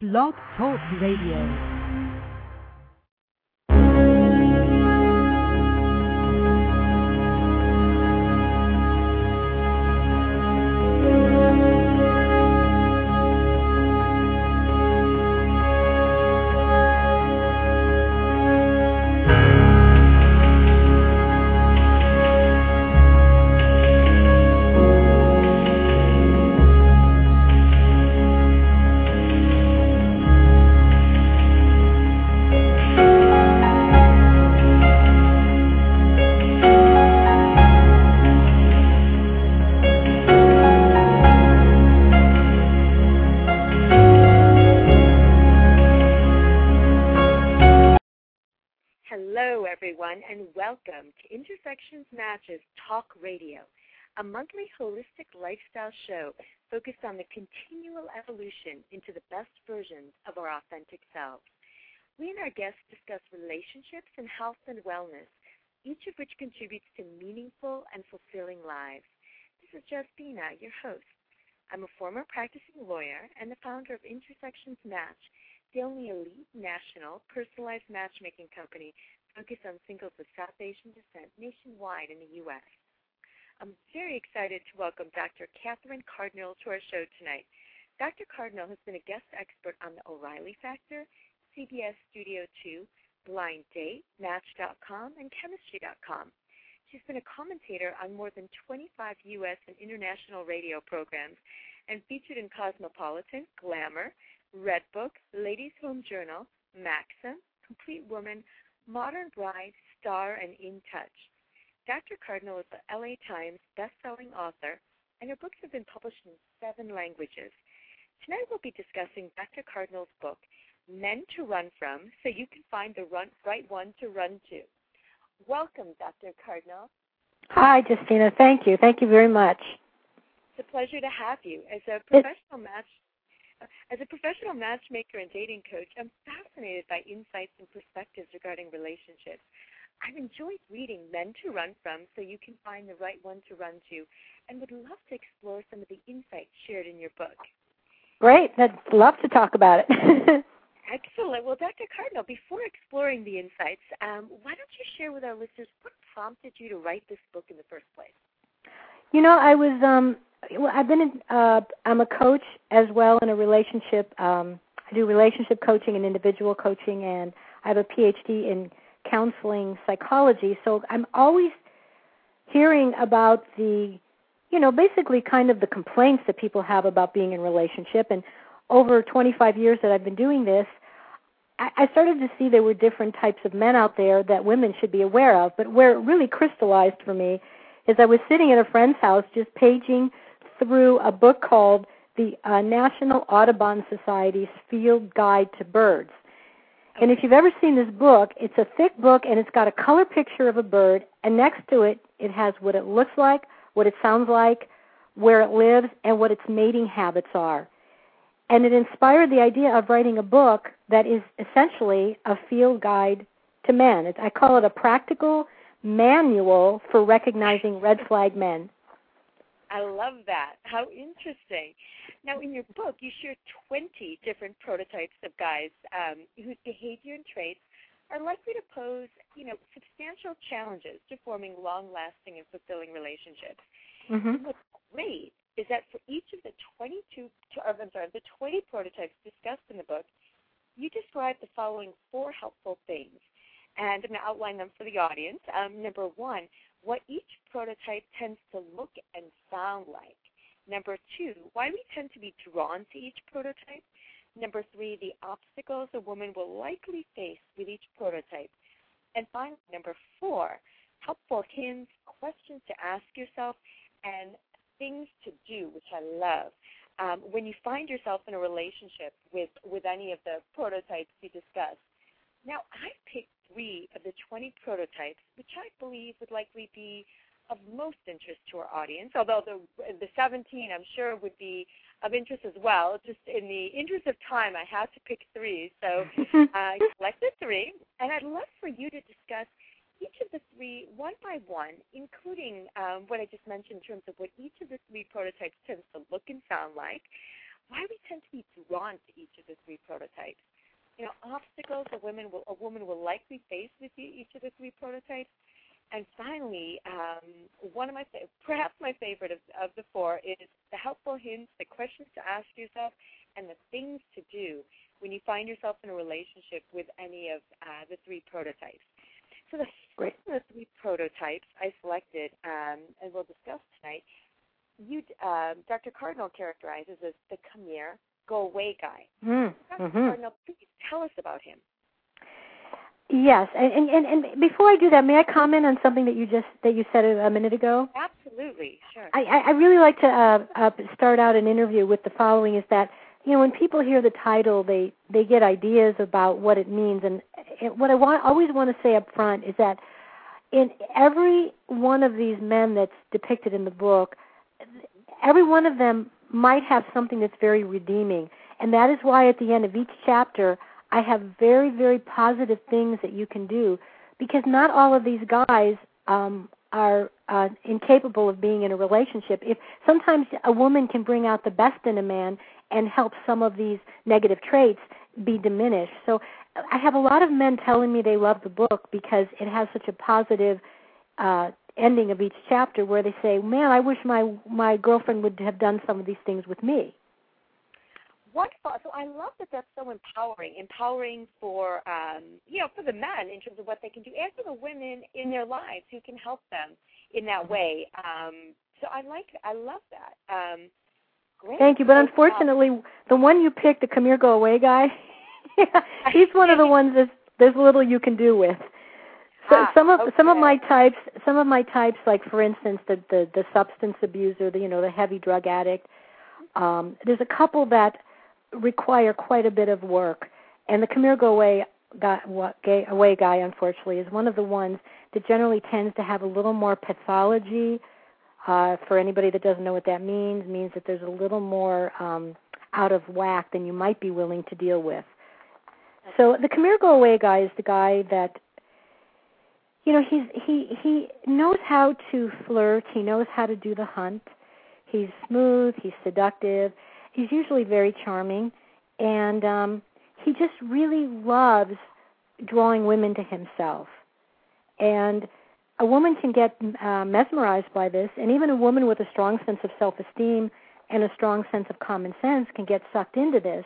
Blog Talk Radio. Welcome to Intersections Matches Talk Radio, a monthly holistic lifestyle show focused on the continual evolution into the best versions of our authentic selves. We and our guests discuss relationships and health and wellness, each of which contributes to meaningful and fulfilling lives. This is Justina, your host. I'm a former practicing lawyer and the founder of Intersections Match, the only elite national personalized matchmaking company focused on singles of South Asian descent nationwide in the U.S. I'm very excited to welcome Dr. Catherine Cardinal to our show tonight. Dr. Cardinal has been a guest expert on the O'Reilly Factor, CBS Studio 2, Blind Date, Match.com, and Chemistry.com. She's been a commentator on more than 25 U.S. and international radio programs and featured in Cosmopolitan, Glamour, Redbook, Ladies Home Journal, Maxim, Complete Woman, Modern Bride, Star, and In Touch. Dr. Cardinal is the LA Times best-selling author, and her books have been published in seven languages. Tonight we'll be discussing Dr. Cardinal's book, Men to Run From, so you can find the run, right one to run to. Welcome, Dr. Cardinal. Hi, Justina. Thank you. Thank you very much. It's a pleasure to have you. As a professional match as a professional matchmaker and dating coach, I'm fascinated by insights and perspectives regarding relationships. I've enjoyed reading Men to Run From so you can find the right one to run to and would love to explore some of the insights shared in your book. Great. I'd love to talk about it. Excellent. Well, Dr. Cardinal, before exploring the insights, um, why don't you share with our listeners what prompted you to write this book in the first place? You know, I was um well, I've been in, uh, I'm a coach as well in a relationship. Um, I do relationship coaching and individual coaching, and I have a PhD in counseling psychology. So I'm always hearing about the, you know, basically kind of the complaints that people have about being in relationship. And over 25 years that I've been doing this, I, I started to see there were different types of men out there that women should be aware of. But where it really crystallized for me is I was sitting at a friend's house just paging through a book called the uh, National Audubon Society's Field Guide to Birds. And if you've ever seen this book, it's a thick book and it's got a color picture of a bird, and next to it, it has what it looks like, what it sounds like, where it lives, and what its mating habits are. And it inspired the idea of writing a book that is essentially a field guide to men. I call it a practical manual for recognizing red flag men. I love that. How interesting. Now, in your book, you share 20 different prototypes of guys um, whose behavior and traits are likely to pose, you know, substantial challenges to forming long-lasting and fulfilling relationships. Mm-hmm. what's great is that for each of the 22, or, I'm sorry, the 20 prototypes discussed in the book, you describe the following four helpful things, and I'm going to outline them for the audience. Um, number one, what each prototype tends to look and sound like. Number two, why we tend to be drawn to each prototype. Number three, the obstacles a woman will likely face with each prototype. And finally, number four, helpful hints, questions to ask yourself, and things to do, which I love. um, when you find yourself in a relationship with with any of the prototypes you discussed. Now, I picked three of the 20 prototypes, which I believe would likely be of most interest to our audience. Although the the 17, I'm sure, would be of interest as well. Just in the interest of time, I had to pick three, so uh, I selected three, and I'd love for you to discuss each of the three one by one, including um, what I just mentioned in terms of what each of the three prototypes tends to look and sound like, why we tend to be drawn to each of the three prototypes. You know, obstacles a woman will a woman will likely face with each of the three prototypes. And finally, um, one of my perhaps my favorite of, of the four is the helpful hints, the questions to ask yourself, and the things to do when you find yourself in a relationship with any of uh, the three prototypes. So the Great. the three prototypes I selected, um, and we'll discuss tonight, you, uh, Dr. Cardinal characterizes as the come go away guy. Mm. Mm-hmm. Please tell us about him. Yes, and, and and before I do that, may I comment on something that you just that you said a, a minute ago? Absolutely, sure. I, I really like to uh, uh, start out an interview with the following: is that you know when people hear the title, they they get ideas about what it means, and what I want always want to say up front is that in every one of these men that's depicted in the book, every one of them might have something that's very redeeming, and that is why at the end of each chapter I have very, very positive things that you can do because not all of these guys um, are uh, incapable of being in a relationship. If sometimes a woman can bring out the best in a man and help some of these negative traits be diminished. So I have a lot of men telling me they love the book because it has such a positive uh, ending of each chapter where they say, "Man, I wish my my girlfriend would have done some of these things with me." wonderful. So I love that that's so empowering, empowering for um, you know for the men in terms of what they can do, and for the women in their lives who can help them in that way. Um, so I like, I love that. Um, great. Thank you, but unfortunately, the one you picked, the come here, go away guy, he's one of the ones that there's little you can do with. So ah, some of okay. some of my types, some of my types, like for instance, the the, the substance abuser, the you know the heavy drug addict. Um, there's a couple that require quite a bit of work. And the come here, go away guy, gay, away guy, unfortunately, is one of the ones that generally tends to have a little more pathology. Uh, for anybody that doesn't know what that means, means that there's a little more um, out of whack than you might be willing to deal with. So the come here, go away guy is the guy that you know he's he he knows how to flirt. He knows how to do the hunt. He's smooth. He's seductive he's usually very charming, and um, he just really loves drawing women to himself. And a woman can get uh, mesmerized by this, and even a woman with a strong sense of self-esteem and a strong sense of common sense can get sucked into this.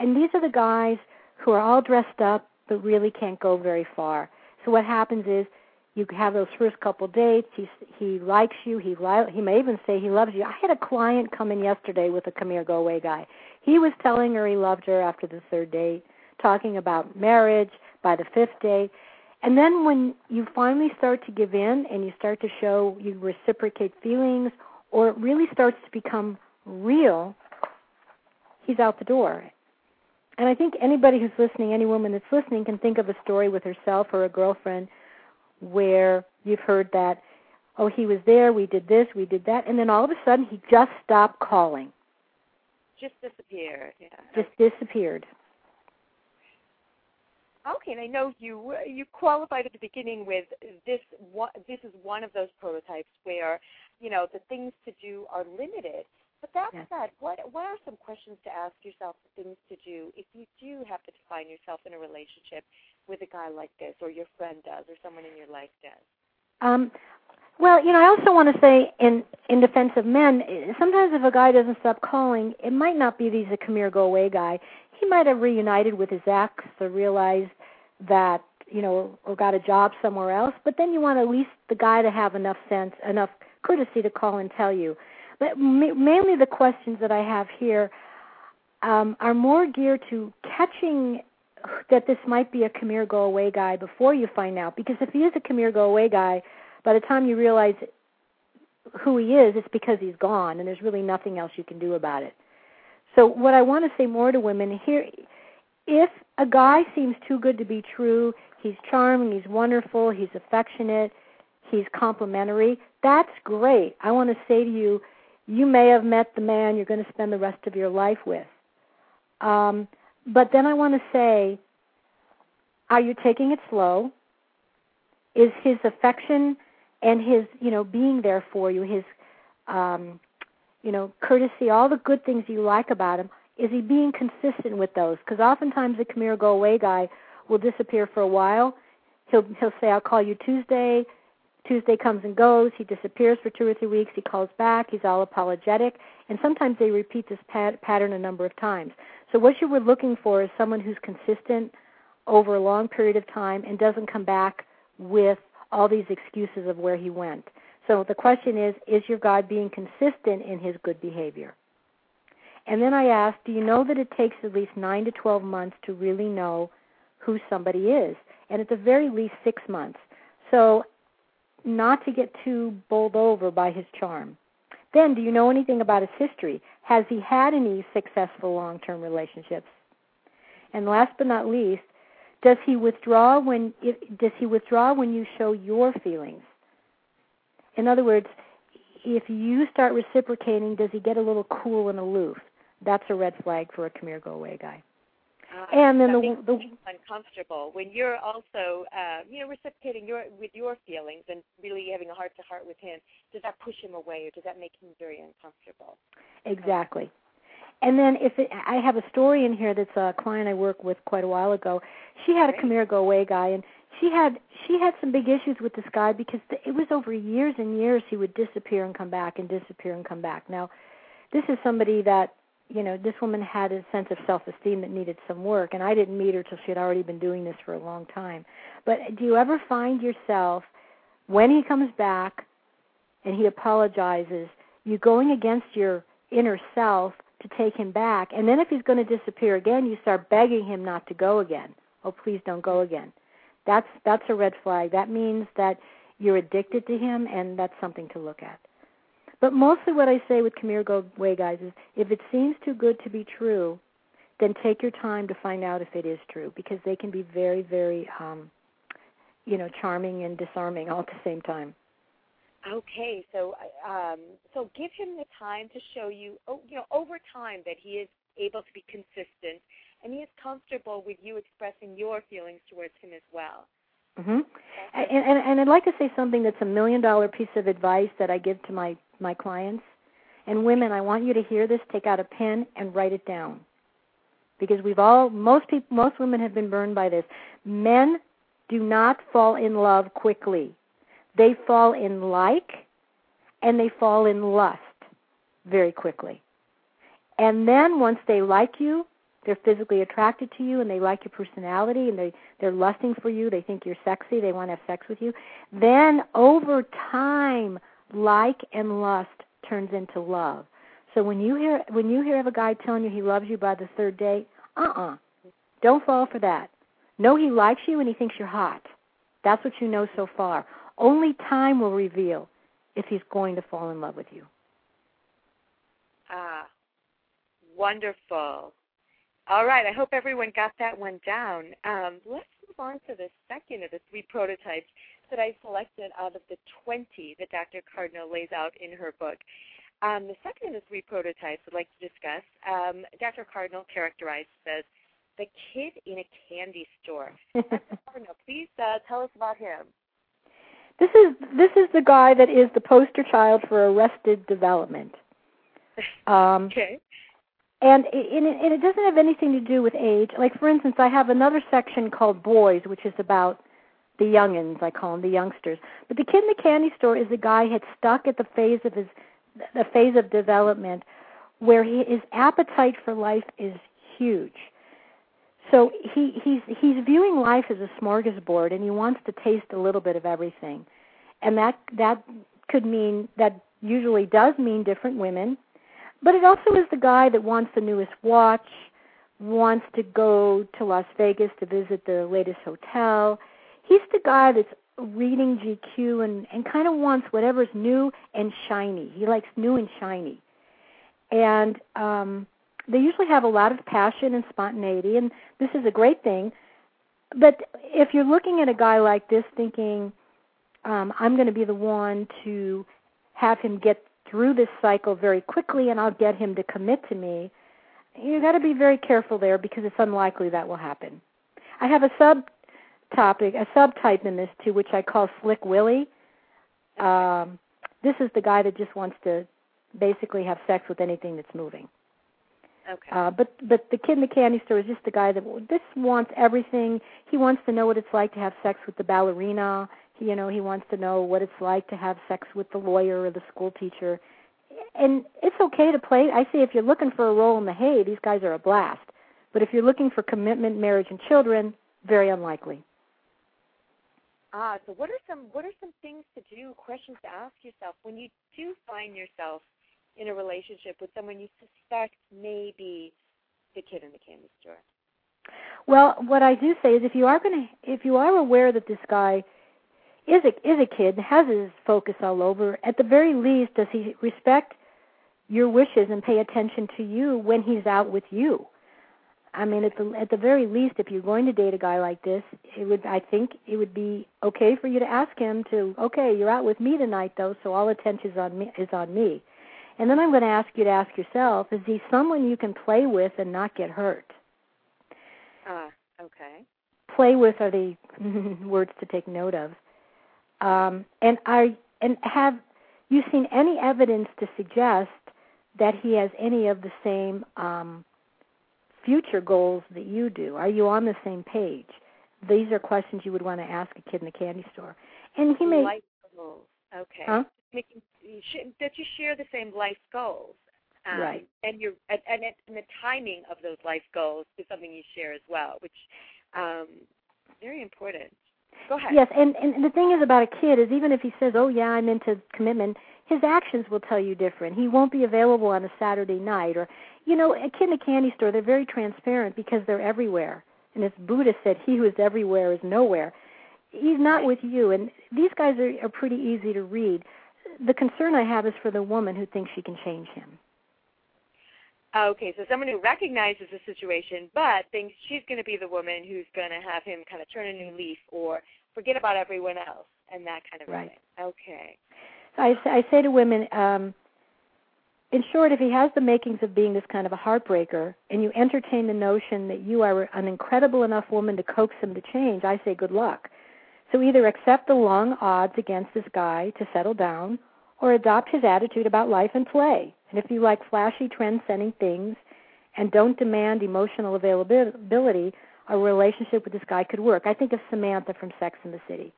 And these are the guys who are all dressed up but really can't go very far. So what happens is you have those first couple dates. He he likes you. He li- he may even say he loves you. I had a client come in yesterday with a come here go away guy. He was telling her he loved her after the third date, talking about marriage by the fifth date. And then when you finally start to give in and you start to show you reciprocate feelings or it really starts to become real, he's out the door. And I think anybody who's listening, any woman that's listening can think of a story with herself or a girlfriend where you've heard that, oh, he was there, we did this, we did that, and then all of a sudden he just stopped calling. Just disappeared. Yeah. Just disappeared. Okay, and I know you you qualified at the beginning with this. One, this is one of those prototypes where you know the things to do are limited. That yes. said, what what are some questions to ask yourself, things to do if you do have to find yourself in a relationship with a guy like this, or your friend does, or someone in your life does? Um, well, you know, I also want to say in in defense of men, sometimes if a guy doesn't stop calling, it might not be that he's a come here, go away guy. He might have reunited with his ex or realized that you know, or got a job somewhere else. But then you want at least the guy to have enough sense, enough courtesy to call and tell you. But ma- mainly the questions that I have here um, are more geared to catching that this might be a here go away guy before you find out because if he is a here go away guy by the time you realize who he is it's because he's gone and there's really nothing else you can do about it So what I want to say more to women here if a guy seems too good to be true, he's charming, he's wonderful, he's affectionate, he's complimentary, that's great. I want to say to you, you may have met the man you're going to spend the rest of your life with. Um, but then I want to say, are you taking it slow? Is his affection and his, you know, being there for you, his, um, you know, courtesy, all the good things you like about him, is he being consistent with those? Because oftentimes the come here, go away guy will disappear for a while. He'll he'll say, "I'll call you Tuesday." Tuesday comes and goes. He disappears for two or three weeks. He calls back. He's all apologetic, and sometimes they repeat this pat- pattern a number of times. So what you were looking for is someone who's consistent over a long period of time and doesn't come back with all these excuses of where he went. So the question is, is your God being consistent in his good behavior? And then I asked, do you know that it takes at least 9 to 12 months to really know who somebody is? And at the very least 6 months. So not to get too bowled over by his charm. Then, do you know anything about his history? Has he had any successful long-term relationships? And last but not least, does he withdraw when does he withdraw when you show your feelings? In other words, if you start reciprocating, does he get a little cool and aloof? That's a red flag for a come here, go away guy. Uh, and then the, the uncomfortable when you're also, uh, you know, reciprocating your with your feelings and really having a heart to heart with him. Does that push him away, or does that make him very uncomfortable? exactly. And then if it, I have a story in here that's a client I worked with quite a while ago. She had a come here, go away guy, and she had she had some big issues with this guy because the, it was over years and years he would disappear and come back and disappear and come back. Now, this is somebody that you know this woman had a sense of self-esteem that needed some work, and I didn't meet her till she had already been doing this for a long time. But do you ever find yourself when he comes back and he apologizes, you going against your inner self to take him back, and then if he's going to disappear again, you start begging him not to go again. Oh, please don't go again. That's that's a red flag. That means that you're addicted to him, and that's something to look at. But mostly, what I say with come here, go away, guys, is if it seems too good to be true, then take your time to find out if it is true, because they can be very, very, um, you know, charming and disarming all at the same time. Okay, so um, so give him the time to show you, oh, you know, over time that he is able to be consistent and he is comfortable with you expressing your feelings towards him as well. hmm And, and and I'd like to say something that's a million dollar piece of advice that I give to my my clients. And women, I want you to hear this. Take out a pen and write it down, because we've all most people most women have been burned by this. Men do not fall in love quickly. They fall in like, and they fall in lust very quickly. And then once they like you, they're physically attracted to you and they like your personality and they they're lusting for you they think you're sexy they want to have sex with you then over time like and lust turns into love. So when you hear when you hear of a guy telling you he loves you by the third day uh-uh. Don't fall for that. Know he likes you and he thinks you're hot. That's what you know so far. Only time will reveal if he's going to fall in love with you. Ah, wonderful. All right, I hope everyone got that one down. Um, let's move on to the second of the three prototypes that I selected out of the 20 that Dr. Cardinal lays out in her book. Um, the second of the three prototypes I'd like to discuss, um, Dr. Cardinal characterized as the kid in a candy store. Dr. Cardinal, please uh, tell us about him. This is this is the guy that is the poster child for arrested development. Um, Okay. and it, and, it, and it doesn't have anything to do with age. Like for instance, I have another section called boys, which is about the youngins. I call them the youngsters. But the kid in the candy store is the guy had stuck at the phase of his the phase of development where he, his appetite for life is huge. So he he's he's viewing life as a smorgasbord, and he wants to taste a little bit of everything, and that that could mean that usually does mean different women, but it also is the guy that wants the newest watch, wants to go to Las Vegas to visit the latest hotel. He's the guy that's reading GQ and and kind of wants whatever's new and shiny. He likes new and shiny. And um they usually have a lot of passion and spontaneity, and this is a great thing. But if you're looking at a guy like this, thinking, um, "I'm going to be the one to have him get through this cycle very quickly, and I'll get him to commit to me," you got to be very careful there because it's unlikely that will happen. I have a sub topic, a subtype in this too, which I call Slick Willie. Um, this is the guy that just wants to basically have sex with anything that's moving. Okay. Uh, but but the kid in the candy store is just the guy that this wants everything. He wants to know what it's like to have sex with the ballerina. He, you know, he wants to know what it's like to have sex with the lawyer or the school teacher. And it's okay to play. I say if you're looking for a roll in the hay, these guys are a blast. But if you're looking for commitment, marriage, and children, very unlikely. Ah, so what are some what are some things to do, questions to ask yourself when you do find yourself in a relationship with someone you suspect may be the kid in the candy store? Well, what I do say is if you are going to if you are aware that this guy is a is a kid has his focus all over, at the very least does he respect your wishes and pay attention to you when he's out with you? I mean, at the at the very least, if you're going to date a guy like this, it would I think it would be okay for you to ask him to, okay, you're out with me tonight though, so all attention is on me is on me. And then I'm going to ask you to ask yourself, is he someone you can play with and not get hurt? Ah, uh, okay. Play with are the words to take note of. Um, and are and have you seen any evidence to suggest that he has any of the same um, future goals that you do? Are you on the same page? These are questions you would want to ask a kid in the candy store. And he may life goals. Okay. Huh? Making that you share the same life goals. Um, right. And you and, and and the timing of those life goals is something you share as well, which um very important. Go ahead. Yes, and and the thing is about a kid is even if he says, "Oh yeah, I'm into commitment," his actions will tell you different. He won't be available on a Saturday night, or you know, a kid in a candy store. They're very transparent because they're everywhere. And as Buddha said, "He who is everywhere is nowhere." He's not Right. with you, and these guys are, are pretty easy to read. The concern I have is for the woman who thinks she can change him. Okay, so someone who recognizes the situation but thinks she's going to be the woman who's going to have him kind of turn a new leaf or forget about everyone else and that kind of Right. thing. Okay. So I, I say to women, um, in short, if he has the makings of being this kind of a heartbreaker, and you entertain the notion that you are an incredible enough woman to coax him to change, I say good luck. So either accept the long odds against this guy to settle down, or adopt his attitude about life and play. And if you like flashy, trend-setting things, and don't demand emotional availability, a relationship with this guy could work. I think of Samantha from Sex in the City.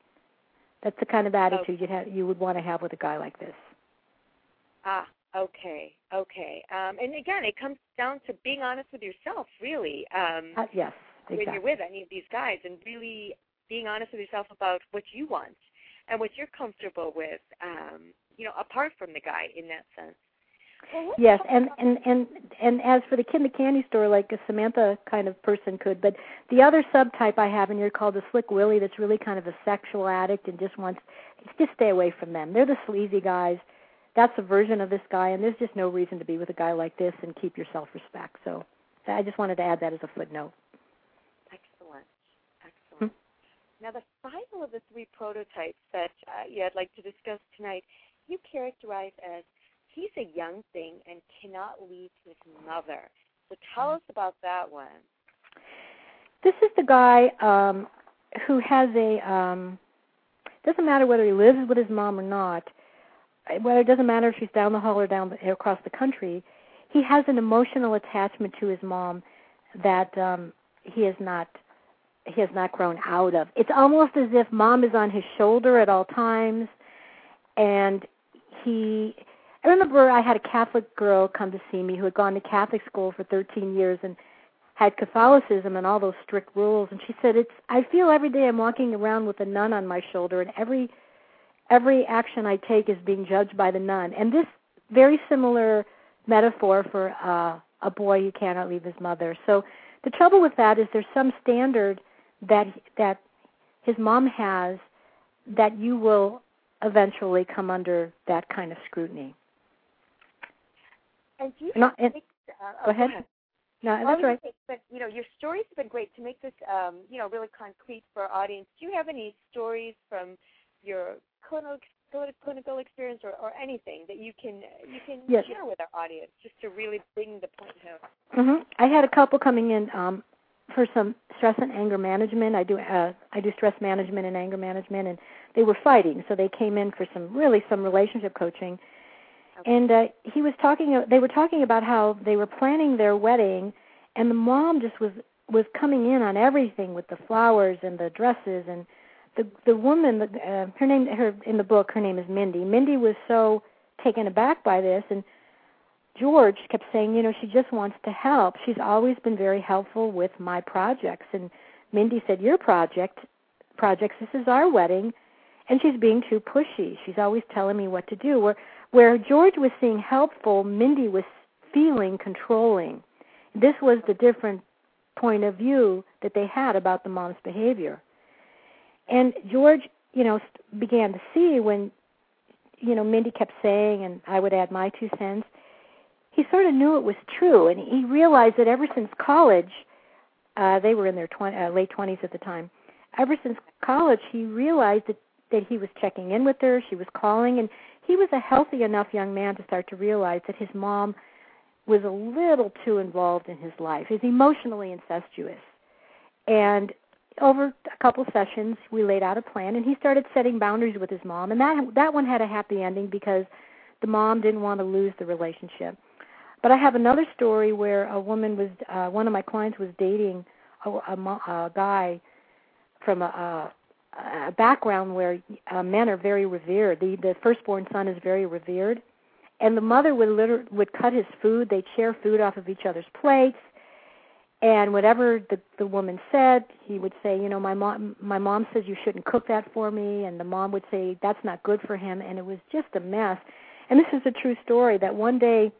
That's the kind of attitude you'd have, you would want to have with a guy like this. Ah, okay, okay. Um, and again, it comes down to being honest with yourself, really. Um, Uh, yes, when you're with any of these guys, and really being honest with yourself about what you want and what you're comfortable with. Um, you know, apart from the guy, in that sense. Let's Yes, and and and and as for the kid in the candy store, like a Samantha kind of person could, but the other subtype I have in here called the Slick Willie, that's really kind of a sexual addict and just wants just stay away from them. They're the sleazy guys. That's a version of this guy, and there's just no reason to be with a guy like this and keep your self-respect. So I just wanted to add that as a footnote. Excellent. Excellent. Now, the final of the three prototypes that uh, yeah, I'd like to discuss tonight, you characterize as he's a young thing and cannot leave his mother. So tell us about that one. This is the guy um, who has a. Um, doesn't matter whether he lives with his mom or not. Whether it doesn't matter if she's down the hall or down the, across the country, he has an emotional attachment to his mom that um, he has not he has not grown out of. It's almost as if mom is on his shoulder at all times, and he. I remember I had a Catholic girl come to see me who had gone to Catholic school for 13 years and had Catholicism and all those strict rules and she said it's I feel every day I'm walking around with a nun on my shoulder and every every action I take is being judged by the nun and this very similar metaphor for uh a boy who cannot leave his mother. So the trouble with that is there's some standard that that his mom has that you will eventually come under that kind of scrutiny. And do you and- think, uh, go ahead. No, that's right. but you know, your stories have been great to make this, um, you know, really concrete for our audience. Do you have any stories from your clinical clinical experience or, or anything that you can you can yes. share with our audience just to really bring the point home? Mm-hmm. I had a couple coming in um, for some stress and anger management. I do uh, I do stress management and anger management, and they were fighting, so they came in for some really some relationship coaching. And uh, he was talking. They were talking about how they were planning their wedding, and the mom just was was coming in on everything with the flowers and the dresses and the the woman The, uh, her name her in the book her name is Mindy. Mindy was so taken aback by this and George kept saying, you know, she just wants to help. She's always been very helpful with my projects and Mindy said, "Your project projects this is our wedding." And she's being too pushy. She's always telling me what to do. Where where George was seeing helpful, Mindy was feeling controlling. This was the different point of view that they had about the mom's behavior. And George, you know, began to see when, you know, Mindy kept saying, and I would add my two cents. He sort of knew it was true, and he realized that ever since college, uh, they were in their 20, uh, late twenties at the time. Ever since college, he realized that that he was checking in with her, she was calling, and he was a healthy enough young man to start to realize that his mom was a little too involved in his life, is emotionally incestuous. And over a couple sessions we laid out a plan and he started setting boundaries with his mom. And that that one had a happy ending because the mom didn't want to lose the relationship. But i have another story where a woman was uh one of my clients was dating a, a, a guy from a, a, a background where uh, men are very revered. The the firstborn son is very revered. And the mother would liter- would cut his food. They'd share food off of each other's plates. And whatever the the woman said he would say you know my mom my mom says you shouldn't cook that for me. And the mom would say that's not good for him. And it was just a mess. And this is a true story that one day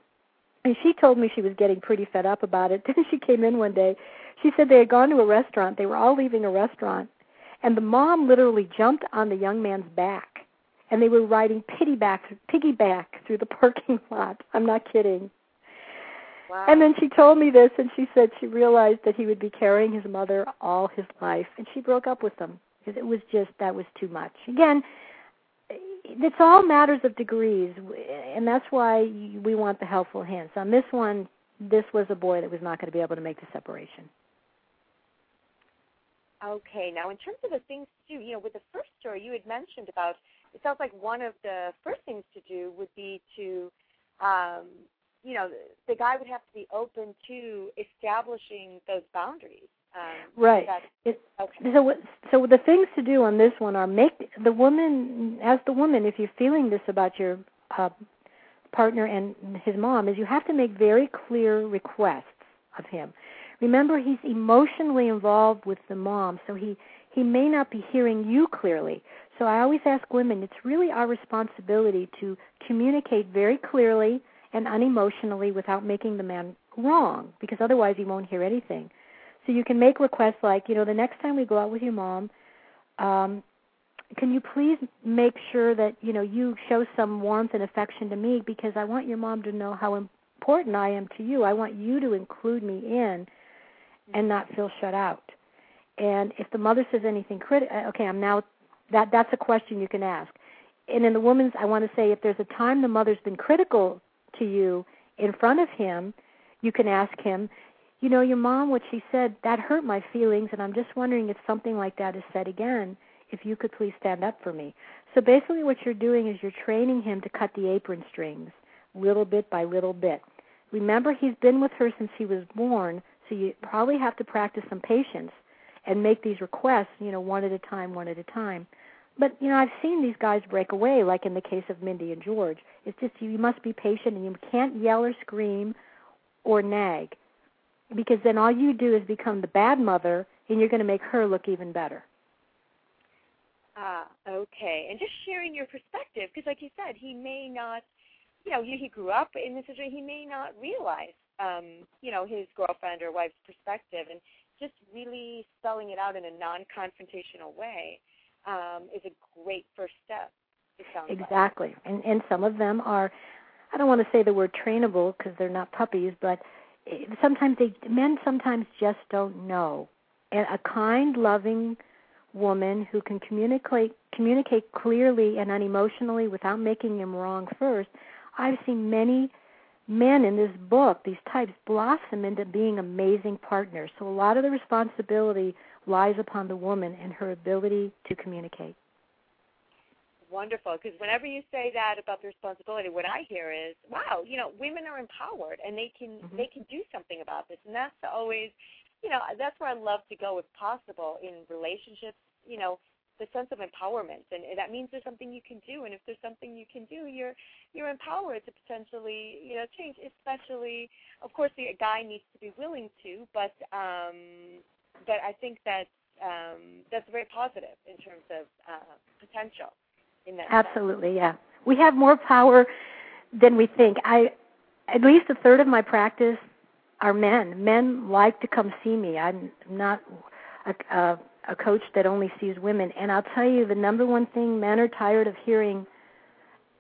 and she told me she was getting pretty fed up about it. Then she came in one day. She said they had gone to a restaurant. They were all leaving a restaurant and the mom literally jumped on the young man's back and they were riding piggyback back piggyback through the parking lot i'm not kidding Wow. And then she told me this, and she said she realized that he would be carrying his mother all his life, and she broke up with him because it was just that was too much. Again, it's all matters of degrees, and that's why we want the helpful hints. On this one, this was a boy that was not going to be able to make the separation. Okay, now in terms of the things to do, you know, with the first story you had mentioned about, it sounds like one of the first things to do would be to um, you know, the guy would have to be open to establishing those boundaries. Um, right. It, okay. So, so the things to do on this one are make the woman, as the woman, if you're feeling this about your uh, partner and his mom, is you have to make very clear requests of him. Remember, he's emotionally involved with the mom, so he he may not be hearing you clearly. So I always ask women, it's really our responsibility to communicate very clearly and unemotionally without making the man wrong because otherwise he won't hear anything. So you can make requests like, you know, the next time we go out with your mom, um, can you please make sure that, you know, you show some warmth and affection to me because I want your mom to know how important I am to you. I want you to include me in and not feel shut out. And if the mother says anything critical, uh, okay, I'm now that that's a question you can ask. And in the woman's, I want to say if there's a time the mother's been critical to you in front of him, you can ask him, you know, your mom, what she said, that hurt my feelings, and I'm just wondering if something like that is said again, if you could please stand up for me. So basically, what you're doing is you're training him to cut the apron strings little bit by little bit. Remember, he's been with her since he was born, so you probably have to practice some patience and make these requests, you know, one at a time, one at a time. But you know, I've seen these guys break away, like in the case of Mindy and George. It's just you must be patient, and you can't yell or scream or nag, because then all you do is become the bad mother, and you're going to make her look even better. Ah, okay. And just sharing your perspective, because like you said, he may not, you know, he, he grew up in this situation. He may not realize, um, you know, his girlfriend or wife's perspective, and just really spelling it out in a non-confrontational way um, is a great first step. exactly, like. and and some of them are. I don't want to say the word trainable because they're not puppies, but sometimes they men sometimes just don't know. And a kind, loving woman who can communicate communicate clearly and unemotionally without making him wrong first. I've seen many men in this book, these types, blossom into being amazing partners. So a lot of the responsibility lies upon the woman and her ability to communicate. Wonderful, because whenever you say that about the responsibility, what I hear is, "Wow, you know, women are empowered and they can mm-hmm. they can do something about this." And that's always, you know, that's where I love to go if possible in relationships. You know, the sense of empowerment, and that means there's something you can do. And if there's something you can do, you're you're empowered to potentially, you know, change. Especially, of course, the guy needs to be willing to, but um, but I think that um, that's very positive in terms of uh, potential. In that absolutely, sense. yeah, we have more power than we think. I at least a third of my practice are men. Men like to come see me. I'm not a, a a coach that only sees women. And I'll tell you, the number one thing men are tired of hearing,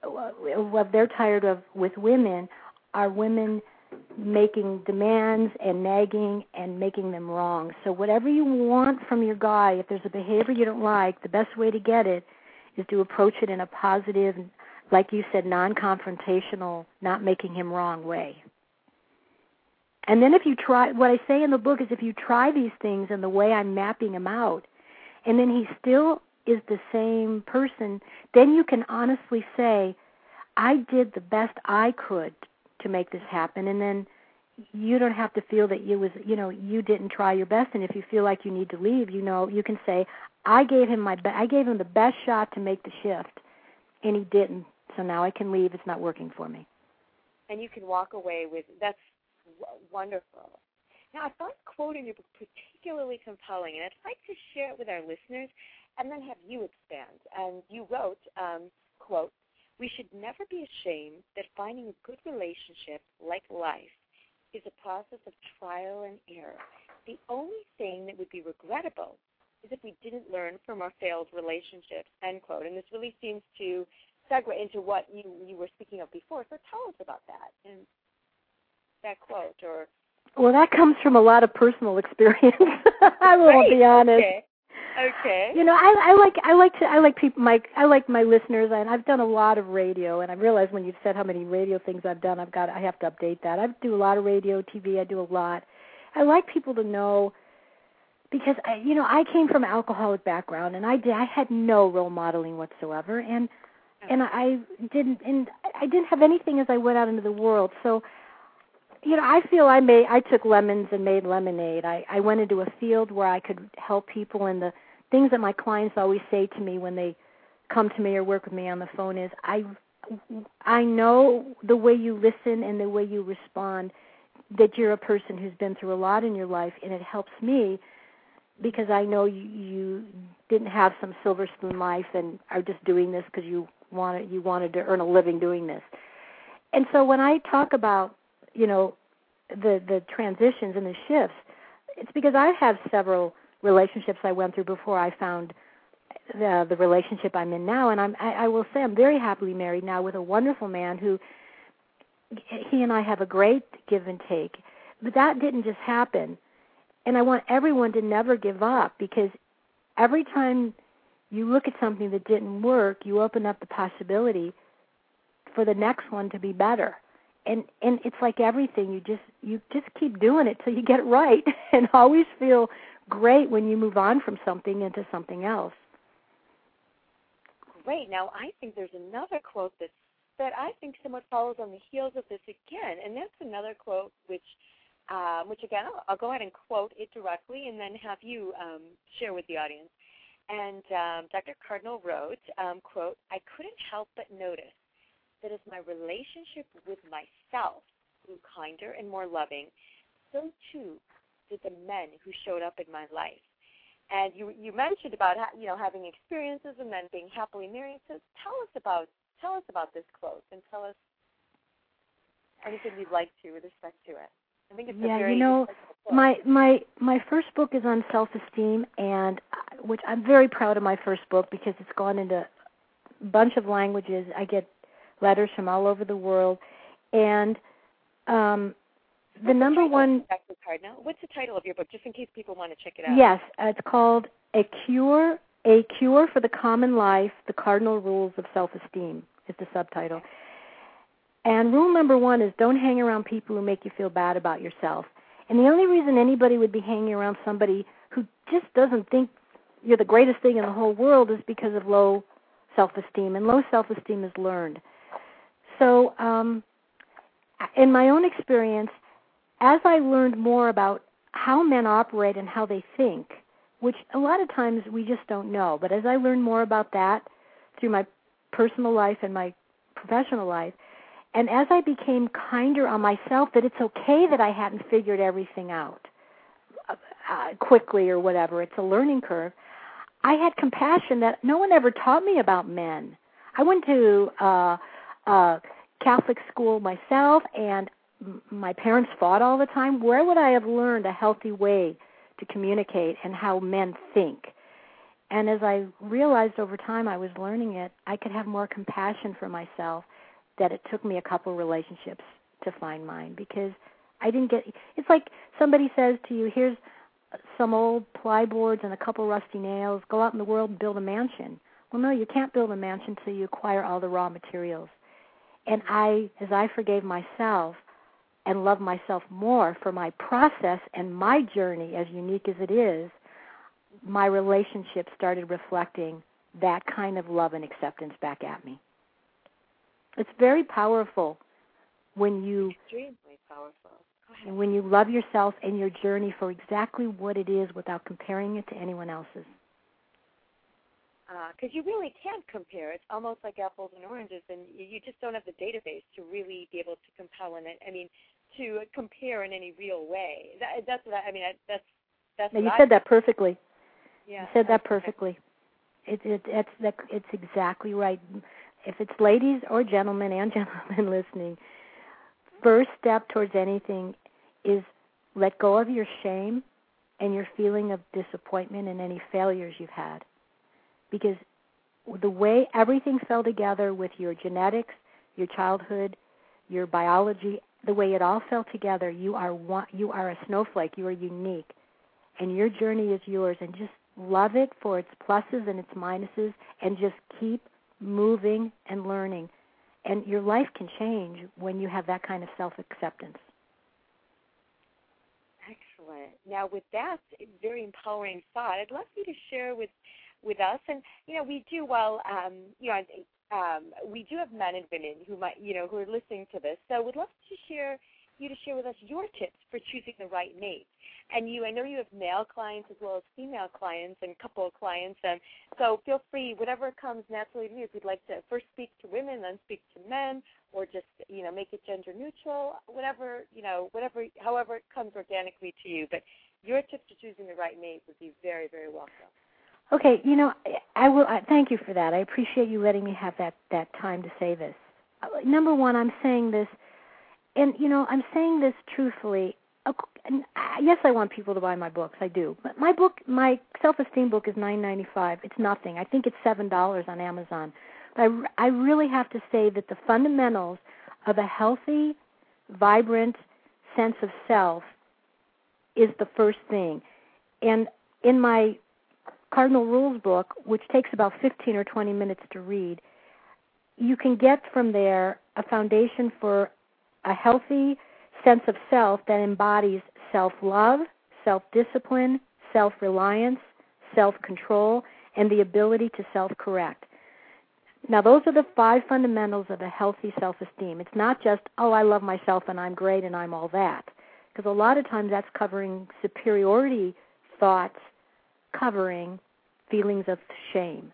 uh, what they're tired of with women, are women making demands and nagging and making them wrong. So whatever you want from your guy, if there's a behavior you don't like, the best way to get it is to approach it in a positive, like you said, non-confrontational, not making him wrong way. And then if you try, what I say in the book is if you try these things in the way I'm mapping them out, and then he still is the same person, then you can honestly say, I did the best I could to make this happen. And then you don't have to feel that you was, you know, you didn't try your best. And if you feel like you need to leave, you know, you can say, I gave him my, be- I gave him the best shot to make the shift, and he didn't. So now I can leave. It's not working for me. And you can walk away with that's wonderful. Now, I found a quote in your book particularly compelling, and I'd like to share it with our listeners and then have you expand. And you wrote, um, quote, we should never be ashamed that finding a good relationship, like life, is a process of trial and error. The only thing that would be regrettable is if we didn't learn from our failed relationships, end quote. And this really seems to segue into what you, you were speaking of before. So tell us about that and that quote or well, that comes from a lot of personal experience. I will right. be honest. Okay. Okay. You know, I, I like I like to I like people my I like my listeners and I've done a lot of radio and I realize when you've said how many radio things I've done I've got I have to update that. I do a lot of radio, TV, I do a lot. I like people to know because I, you know I came from an alcoholic background and I did I had no role modeling whatsoever and and I didn't and I didn't have anything as I went out into the world. So you know, I feel I made I took lemons and made lemonade. I I went into a field where I could help people and the things that my clients always say to me when they come to me or work with me on the phone is I I know the way you listen and the way you respond that you're a person who's been through a lot in your life and it helps me because I know you, you didn't have some silver spoon life and are just doing this because you wanted you wanted to earn a living doing this. And so when I talk about you know the the transitions and the shifts it's because i have several relationships i went through before i found the the relationship i'm in now and i'm i, I will say i'm very happily married now with a wonderful man who he and i have a great give and take but that didn't just happen. And i want everyone to never give up because every time you look at something that didn't work you open up the possibility for the next one to be better and and it's like everything you just you just keep doing it till you get it right and always feel great when you move on from something into something else. Great. Now i think there's another quote that that i think somewhat follows on the heels of this again and that's another quote which um, which again I'll, I'll, go ahead and quote it directly and then have you um, share with the audience. And um, dr cardinal wrote um, quote i couldn't help but notice that as my relationship with myself grew kinder and more loving, so too did the men who showed up in my life. And you you mentioned about you know having experiences and then being happily married. So tell us about tell us about this quote and tell us anything you'd like to with respect to it. I think it's yeah, very you know, my my my first book is on self esteem, and uh, which I'm very proud of my first book because it's gone into a bunch of languages. I get letters from all over the world, and um, the number one. Dr. Cardinal, what's the title of your book, just in case people want to check it out? Yes, uh, it's called A Cure. A Cure for the Common Life: The Cardinal Rules of Self-Esteem is the subtitle. And rule number one is don't hang around people who make you feel bad about yourself. And the only reason anybody would be hanging around somebody who just doesn't think you're the greatest thing in the whole world is because of low self-esteem, and low self-esteem is learned. So, um, in my own experience, as I learned more about how men operate and how they think, which a lot of times we just don't know, but as I learned more about that through my personal life and my professional life, and as I became kinder on myself, that it's okay that I hadn't figured everything out uh, quickly or whatever, it's a learning curve. I had compassion that no one ever taught me about men. I went to uh, uh, Catholic school myself, and my parents fought all the time. Where would I have learned a healthy way to communicate and how men think? And as I realized over time I was learning it, I could have more compassion for myself that it took me a couple relationships to find mine because I didn't get it's like somebody says to you, here's some old ply boards and a couple rusty nails, go out in the world and build a mansion. Well, no, you can't build a mansion until you acquire all the raw materials. And I as I forgave myself and loved myself more for my process and my journey as unique as it is, my relationship started reflecting that kind of love and acceptance back at me. It's very powerful when you extremely powerful. And when you love yourself and your journey for exactly what it is without comparing it to anyone else's. Because uh, you really can't compare. It's almost like apples and oranges, and you just don't have the database to really be able to compel in it. I mean, to compare in any real way. That, that's what I, I mean. I, that's that's. Now, you said that perfectly. Yeah. You said that perfectly. It, it, it's that, it's exactly right if it's ladies or gentlemen and gentlemen listening, first step towards anything is let go of your shame and your feeling of disappointment and any failures you've had. Because the way everything fell together with your genetics, your childhood, your biology, the way it all fell together, you are one, you are a snowflake, you are unique. And your journey is yours and just love it for its pluses and its minuses and just keep moving and learning. And your life can change when you have that kind of self acceptance. Excellent. Now, with that very empowering thought, I'd love you to share with with us. And you know, we do well. Um, you know, um, we do have men and women who might, you know, who are listening to this. So, we'd love to share you to share with us your tips for choosing the right mate. And you, I know you have male clients as well as female clients and couple clients. And so feel free, whatever comes naturally to you. If you'd like to first speak to women, then speak to men, or just you know make it gender neutral, whatever you know, whatever, however it comes organically to you. But your tips to choosing the right mate would be very, very welcome. Okay, you know, I will. I, thank you for that. I appreciate you letting me have that that time to say this. Uh, number one, I'm saying this, and you know, I'm saying this truthfully yes, I want people to buy my books. I do. But my book, my self-esteem book, is nine ninety-five. It's nothing. I think it's seven dollars on Amazon. But I, I really have to say that the fundamentals of a healthy, vibrant sense of self is the first thing. And in my Cardinal Rules book, which takes about 15 or 20 minutes to read, you can get from there a foundation for a healthy sense of self that embodies self love, self discipline, self reliance, self control, and the ability to self correct. Now, those are the five fundamentals of a healthy self esteem. It's not just, oh, I love myself and I'm great and I'm all that. Because a lot of times that's covering superiority thoughts, covering feelings of shame.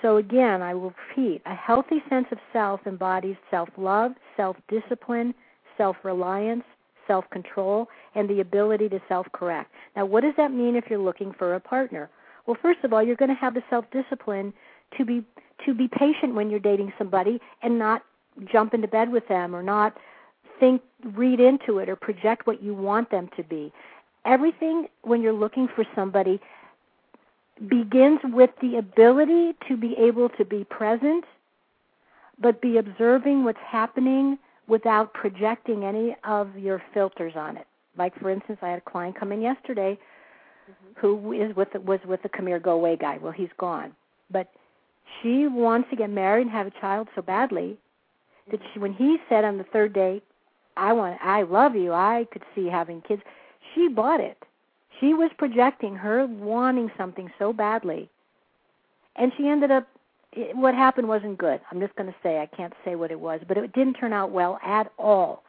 So, again, I will repeat a healthy sense of self embodies self love, self discipline, self reliance, self control, and the ability to self correct. Now, what does that mean if you're looking for a partner? Well, first of all, you're going to have the self discipline to be to be patient when you're dating somebody and not jump into bed with them or not think read into it or project what you want them to be. Everything when you're looking for somebody begins with the ability to be able to be present but be observing what's happening without projecting any of your filters on it. Like for instance, I had a client come in yesterday mm-hmm. who is with the, was with the come here go away guy. Well, he's gone, but she wants to get married and have a child so badly that she, when he said on the third date, "I want, I love you," I could see having kids. She bought it. She was projecting her wanting something so badly, and she ended up. What happened wasn't good. I'm just going to say I can't say what it was, but it didn't turn out well at all.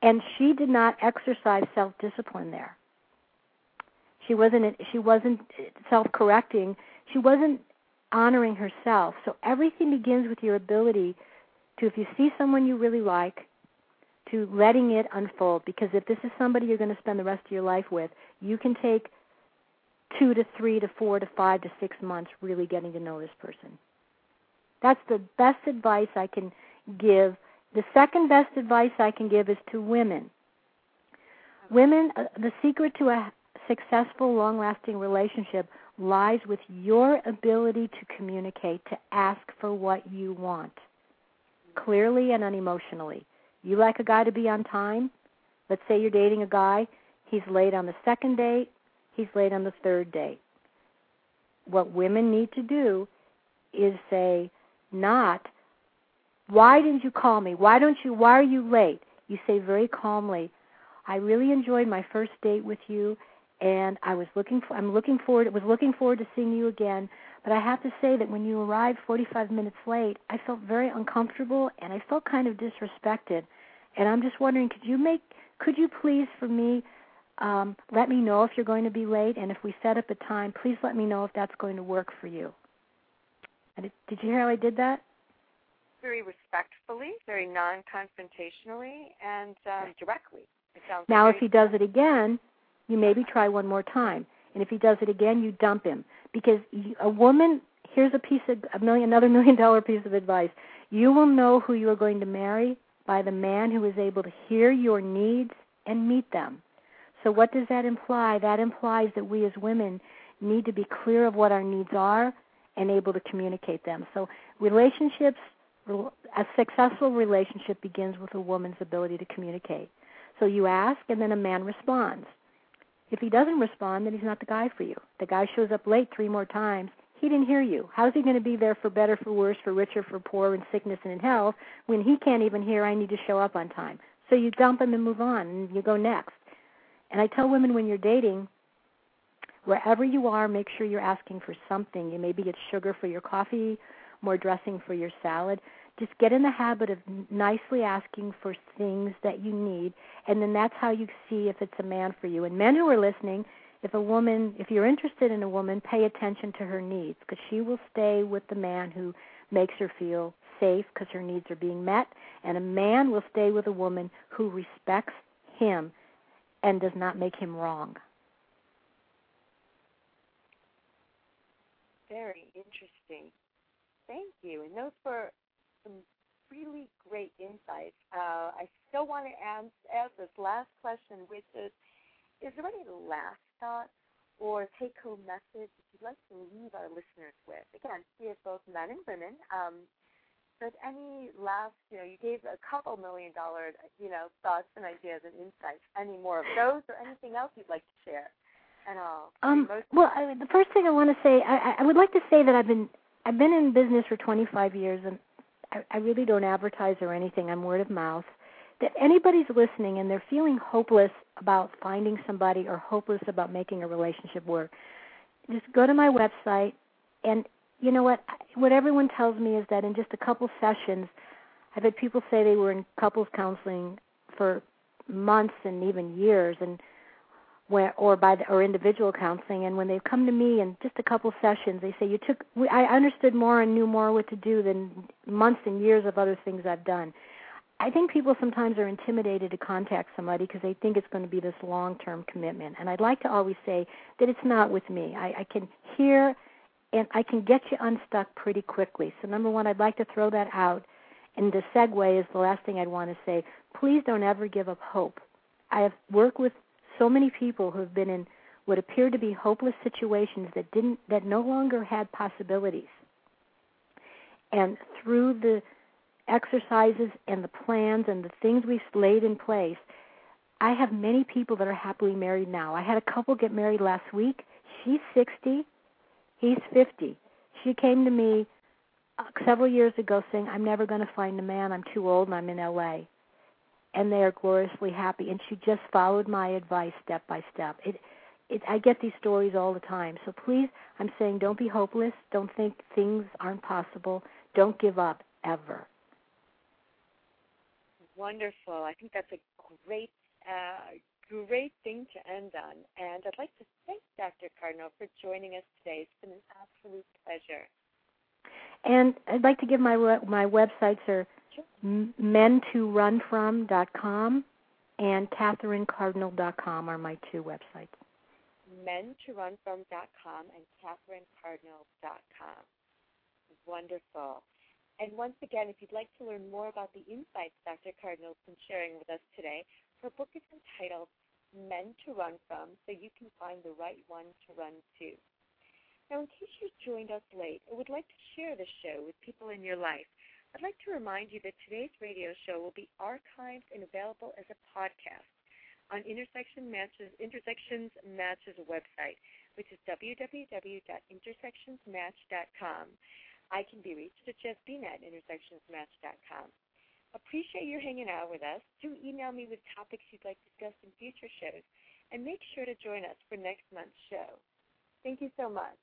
And she did not exercise self-discipline there. She wasn't. She wasn't self-correcting. She wasn't honoring herself. So everything begins with your ability to, if you see someone you really like, to letting it unfold. Because if this is somebody you're going to spend the rest of your life with, you can take two to three to four to five to six months really getting to know this person. That's the best advice I can give. The second best advice I can give is to women. Women, uh, the secret to a successful, long lasting relationship lies with your ability to communicate, to ask for what you want clearly and unemotionally. You like a guy to be on time? Let's say you're dating a guy, he's late on the second date, he's late on the third date. What women need to do is say, not, why didn't you call me? Why don't you, why are you late? You say very calmly, I really enjoyed my first date with you and I was looking for I'm looking forward was looking forward to seeing you again. But I have to say that when you arrived 45 minutes late, I felt very uncomfortable and I felt kind of disrespected. And I'm just wondering, could you make could you please for me um, let me know if you're going to be late, and if we set up a time, please let me know if that's going to work for you. Did, did you hear how I did that? Very respectfully, very non-confrontationally, and um, directly. now, if he does it again, you maybe try one more time. And if he does it again, you dump him because you, a woman. Here's a piece of a million, another million dollar piece of advice. You will know who you are going to marry by the man who is able to hear your needs and meet them. So what does that imply? That implies that we as women need to be clear of what our needs are and able to communicate them. So relationships, a successful relationship begins with a woman's ability to communicate. So you ask, and then a man responds. If he doesn't respond, then he's not the guy for you. The guy shows up late three more times. He didn't hear you. How's he going to be there for better, for worse, for richer, for poor, in sickness and in health when he can't even hear I need to show up on time? So you dump him and move on, and you go next. And I tell women when you're dating, wherever you are, make sure you're asking for something. You maybe get sugar for your coffee, more dressing for your salad just get in the habit of nicely asking for things that you need and then that's how you see if it's a man for you and men who are listening if a woman if you're interested in a woman pay attention to her needs because she will stay with the man who makes her feel safe because her needs are being met and a man will stay with a woman who respects him and does not make him wrong. Very interesting. Thank you. And those were some really great insights. Uh, I still want to ask, ask this last question, which is, is there any last thought or take-home message that you'd like to leave our listeners with? Again, be it both men and women. Um, but any last, you know, you gave a couple million dollar, you know, thoughts and ideas and insights. Any more of those, or anything else you'd like to share? And all. Um, well, I, the first thing I want to say, I, I would like to say that I've been I've been in business for 25 years, and I, I really don't advertise or anything. I'm word of mouth. That anybody's listening and they're feeling hopeless about finding somebody or hopeless about making a relationship work, just go to my website and you know what what everyone tells me is that in just a couple sessions I've had people say they were in couples counseling for months and even years and where or by the, or individual counseling and when they come to me in just a couple sessions they say you took I understood more and knew more what to do than months and years of other things I've done. I think people sometimes are intimidated to contact somebody because they think it's going to be this long-term commitment and I'd like to always say that it's not with me. I, I can hear and I can get you unstuck pretty quickly. So number 1 I'd like to throw that out and the segue is the last thing I'd want to say. Please don't ever give up hope. I have worked with so many people who have been in what appeared to be hopeless situations that didn't that no longer had possibilities. And through the exercises and the plans and the things we've laid in place, I have many people that are happily married now. I had a couple get married last week. She's 60, he's 50. She came to me uh, several years ago saying, "I'm never going to find a man. I'm too old and I'm in LA." And they are gloriously happy and she just followed my advice step by step. It it, I get these stories all the time. So please, I'm saying don't be hopeless. Don't think things aren't possible. Don't give up ever. Wonderful. I think that's a great, uh, great thing to end on. And I'd like to thank Dr. Cardinal for joining us today. It's been an absolute pleasure. And I'd like to give my my websites are sure. men2runfrom.com and catherinecardinal.com are my two websites men2runfrom.com and catherinecardinal.com. Wonderful. And once again, if you'd like to learn more about the insights Dr. Cardinal's been sharing with us today, her book is entitled Men to Run From, so you can find the right one to run to. Now, in case you've joined us late or would like to share the show with people in your life, I'd like to remind you that today's radio show will be archived and available as a podcast on Intersection Matches, Intersections Matches website, which is www.intersectionsmatch.com. I can be reached at jessbean at intersectionsmatch.com. Appreciate your hanging out with us. Do email me with topics you'd like discussed in future shows, and make sure to join us for next month's show. Thank you so much.